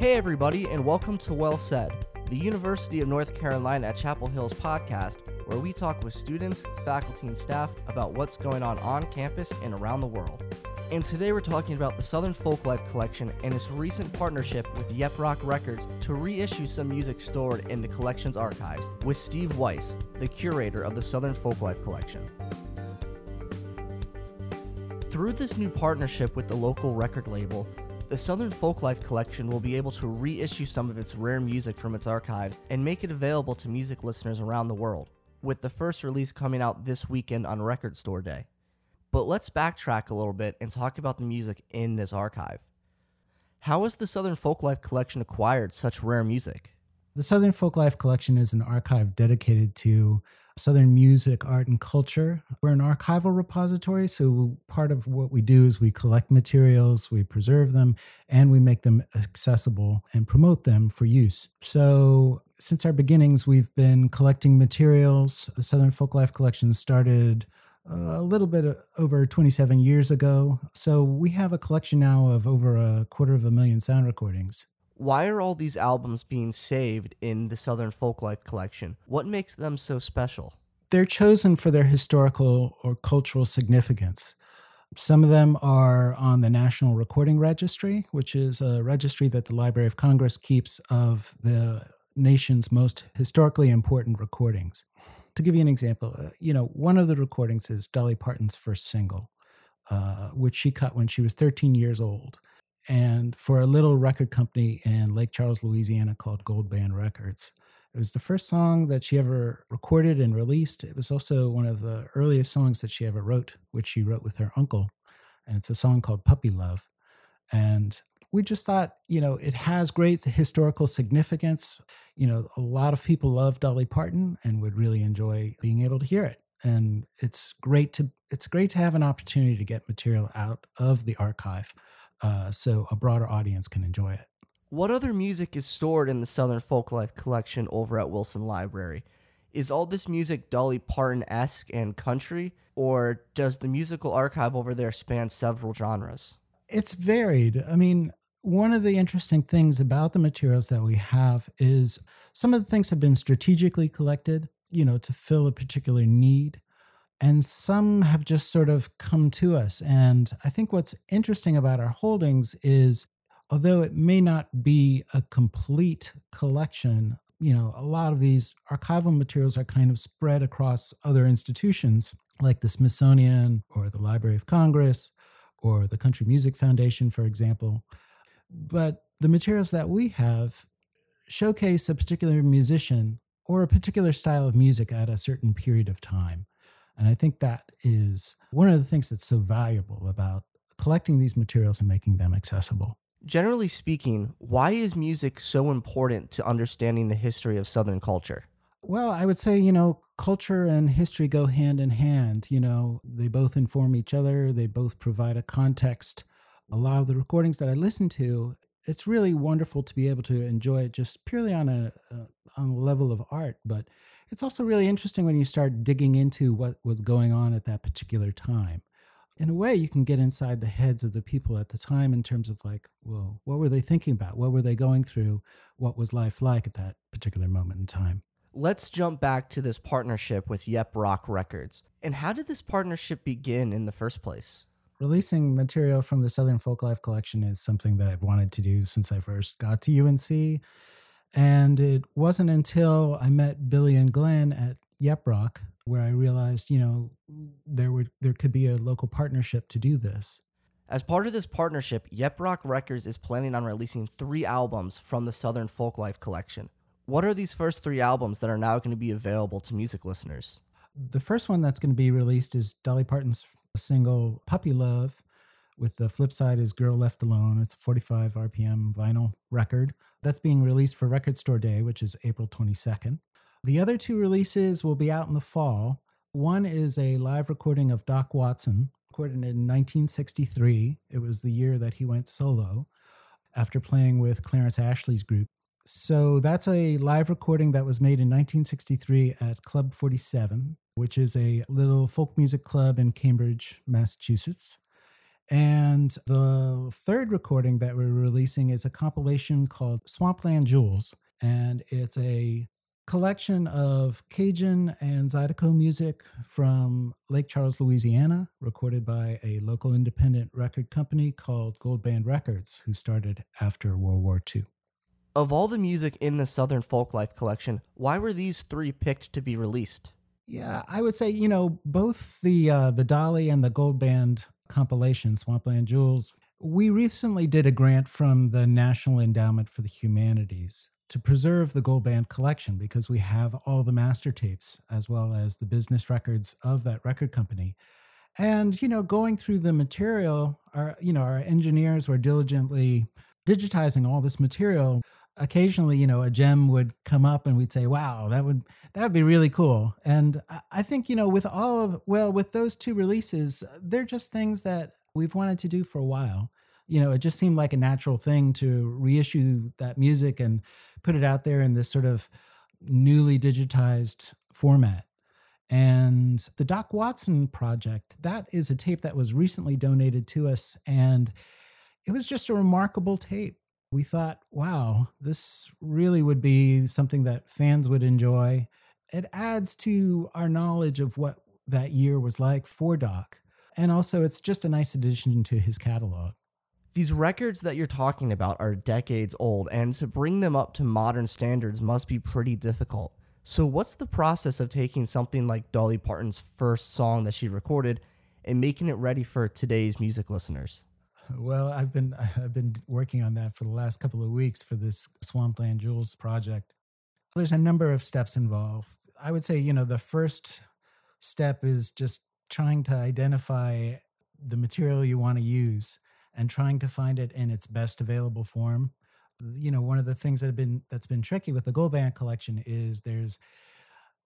Hey, everybody, and welcome to Well Said, the University of North Carolina at Chapel Hill's podcast, where we talk with students, faculty, and staff about what's going on on campus and around the world. And today we're talking about the Southern Folklife Collection and its recent partnership with Yep Roc Records to reissue some music stored in the collection's archives with Steve Weiss, the curator of the Southern Folklife Collection. Through this new partnership with the local record label, the Southern Folklife Collection will be able to reissue some of its rare music from its archives and make it available to music listeners around the world, with the first release coming out this weekend on Record Store Day. But let's backtrack a little bit and talk about the music in this archive. How has the Southern Folklife Collection acquired such rare music? The Southern Folklife Collection is an archive dedicated to Southern music, art, and culture. We're an archival repository, so part of what we do is we collect materials, we preserve them, and we make them accessible and promote them for use. So, since our beginnings, we've been collecting materials. The Southern Folklife Collection started uh, a little bit over 27 years ago. So, we have a collection now of over a quarter of a million sound recordings. Why are all these albums being saved in the Southern Folklife collection? What makes them so special? They're chosen for their historical or cultural significance. Some of them are on the National Recording Registry, which is a registry that the Library of Congress keeps of the nation's most historically important recordings. To give you an example, uh, you know, one of the recordings is Dolly Parton's first single, uh, which she cut when she was 13 years old and for a little record company in Lake Charles, Louisiana called Gold Band Records. It was the first song that she ever recorded and released. It was also one of the earliest songs that she ever wrote, which she wrote with her uncle. And it's a song called Puppy Love. And we just thought, you know, it has great historical significance. You know, a lot of people love Dolly Parton and would really enjoy being able to hear it. And it's great to it's great to have an opportunity to get material out of the archive uh, so a broader audience can enjoy it. What other music is stored in the Southern Folklife collection over at Wilson Library? Is all this music Dolly Parton esque and country, or does the musical archive over there span several genres? It's varied. I mean, one of the interesting things about the materials that we have is some of the things have been strategically collected, you know, to fill a particular need and some have just sort of come to us. And I think what's interesting about our holdings is although it may not be a complete collection, you know, a lot of these archival materials are kind of spread across other institutions like the Smithsonian or the Library of Congress or the Country Music Foundation, for example. But the materials that we have showcase a particular musician or a particular style of music at a certain period of time. And I think that is one of the things that's so valuable about collecting these materials and making them accessible. Generally speaking, why is music so important to understanding the history of Southern culture? Well, I would say, you know, culture and history go hand in hand. You know, they both inform each other, they both provide a context. A lot of the recordings that I listen to, it's really wonderful to be able to enjoy it just purely on a, a on a level of art, but it's also really interesting when you start digging into what was going on at that particular time. In a way, you can get inside the heads of the people at the time in terms of like, well, what were they thinking about? What were they going through? What was life like at that particular moment in time? Let's jump back to this partnership with Yep Roc Records. And how did this partnership begin in the first place? Releasing material from the Southern Folklife Collection is something that I've wanted to do since I first got to UNC. And it wasn't until I met Billy and Glenn at Yep Roc where I realized, you know, there would there could be a local partnership to do this. As part of this partnership, Yep Roc Records is planning on releasing three albums from the Southern Folklife collection. What are these first three albums that are now going to be available to music listeners? The first one that's going to be released is Dolly Parton's single Puppy Love, with the flip side is Girl Left Alone. It's a 45 RPM vinyl record. That's being released for Record Store Day, which is April 22nd. The other two releases will be out in the fall. One is a live recording of Doc Watson, recorded in 1963. It was the year that he went solo after playing with Clarence Ashley's group. So that's a live recording that was made in 1963 at Club 47, which is a little folk music club in Cambridge, Massachusetts. And the third recording that we're releasing is a compilation called Swampland Jewels. And it's a collection of Cajun and Zydeco music from Lake Charles, Louisiana, recorded by a local independent record company called Gold Band Records, who started after World War II. Of all the music in the Southern Folklife collection, why were these three picked to be released? Yeah, I would say you know both the uh, the Dolly and the Gold Band compilation, Swampland Jewels. We recently did a grant from the National Endowment for the Humanities to preserve the Gold Band collection because we have all the master tapes as well as the business records of that record company. And you know, going through the material, our you know our engineers were diligently digitizing all this material. Occasionally, you know, a gem would come up, and we'd say, "Wow, that would that would be really cool." And I think you know, with all of well, with those two releases, they're just things that we've wanted to do for a while you know, it just seemed like a natural thing to reissue that music and put it out there in this sort of newly digitized format. And the Doc Watson project, that is a tape that was recently donated to us. And it was just a remarkable tape. We thought, wow, this really would be something that fans would enjoy. It adds to our knowledge of what that year was like for Doc. And also, it's just a nice addition to his catalog. These records that you're talking about are decades old, and to bring them up to modern standards must be pretty difficult. So, what's the process of taking something like Dolly Parton's first song that she recorded and making it ready for today's music listeners? Well, I've been I've been working on that for the last couple of weeks for this Swampland Jewels project. There's a number of steps involved. I would say, you know, the first step is just trying to identify the material you want to use and trying to find it in its best available form. You know, one of the things that have been that's been tricky with the Gold Band collection is there's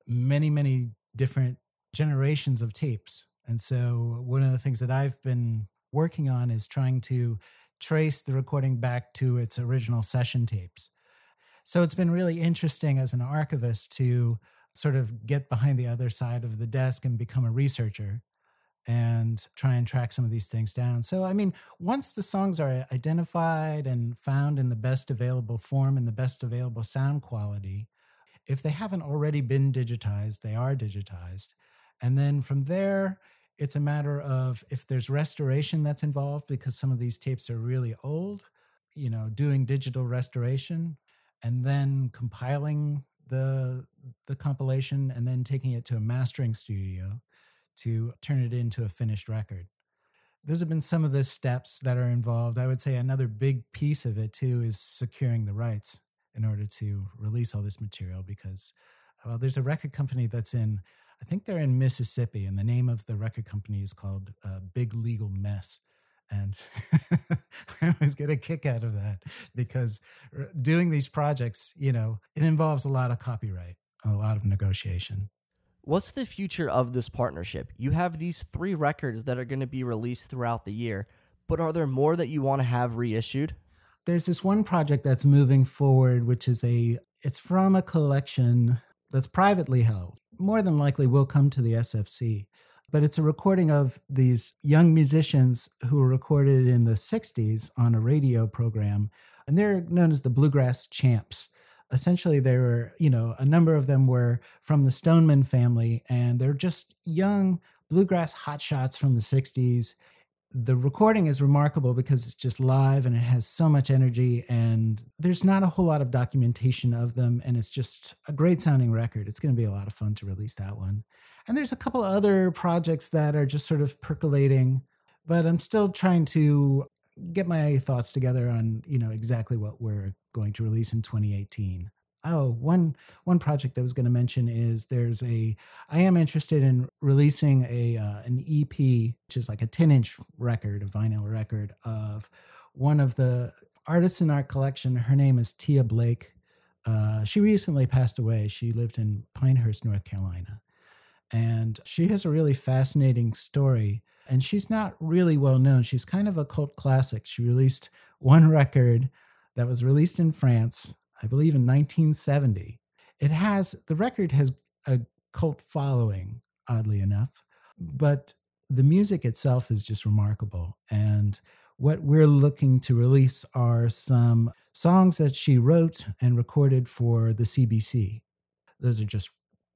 many, many different generations of tapes. And so one of the things that I've been working on is trying to trace the recording back to its original session tapes. So it's been really interesting as an archivist to sort of get behind the other side of the desk and become a researcher and try and track some of these things down. So, I mean, once the songs are identified and found in the best available form and the best available sound quality, if they haven't already been digitized, they are digitized. And then from there, it's a matter of if there's restoration that's involved because some of these tapes are really old, you know, doing digital restoration and then compiling the the compilation and then taking it to a mastering studio to turn it into a finished record. Those have been some of the steps that are involved. I would say another big piece of it too is securing the rights in order to release all this material because well, there's a record company that's in, I think they're in Mississippi, and the name of the record company is called uh, Big Legal Mess. And I always get a kick out of that because uh, doing these projects, you know, it involves a lot of copyright, a lot of negotiation. What's the future of this partnership? You have these three records that are going to be released throughout the year, but are there more that you want to have reissued? There's this one project that's moving forward, which is a it's from a collection that's privately held. More than likely will come to the SFC, but it's a recording of these young musicians who were recorded in the 60s on a radio program, and they're known as the Bluegrass Champs essentially they were you know a number of them were from the stoneman family and they're just young bluegrass hotshots from the 60s the recording is remarkable because it's just live and it has so much energy and there's not a whole lot of documentation of them and it's just a great sounding record. It's going to be a lot of fun to release that one. And there's a couple other projects that are just sort of percolating but i'm still trying to get my thoughts together on you know exactly what we're going to release in 2018 oh one one project i was going to mention is there's a i am interested in releasing a uh, an ep which is like a 10 inch record a vinyl record of one of the artists in our collection. Her name is tia blake. Uh, she recently passed away. She lived in pinehurst north carolina and she has a really fascinating story and she's not really well known. She's kind of a cult classic. She released one record that was released in France, I believe in 1970. It has the record has a cult following, oddly enough, but the music itself is just remarkable. And what we're looking to release are some songs that she wrote and recorded for the CBC. Those are just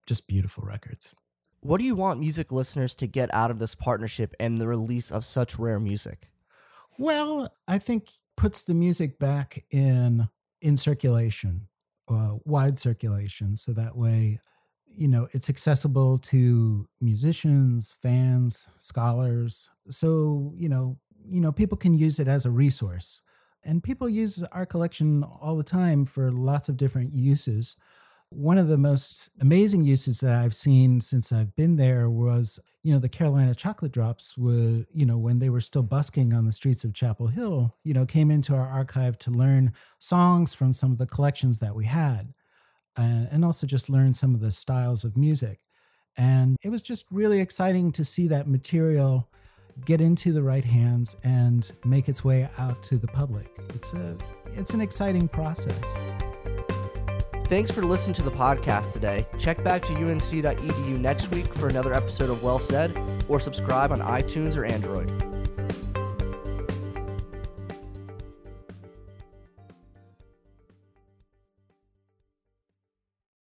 just beautiful records. What do you want music listeners to get out of this partnership and the release of such rare music? Well, I think puts the music back in in circulation, uh, wide circulation, so that way, you know, it's accessible to musicians, fans, scholars. So you know, you know, people can use it as a resource, and people use our collection all the time for lots of different uses. One of the most amazing uses that I've seen since I've been there was, you know, the Carolina chocolate drops were, you know, when they were still busking on the streets of Chapel Hill, you know, came into our archive to learn songs from some of the collections that we had and, and also just learn some of the styles of music. And it was just really exciting to see that material get into the right hands and make its way out to the public. It's a it's an exciting process. Thanks for listening to the podcast today. Check back to unc.edu next week for another episode of Well Said, or subscribe on iTunes or Android.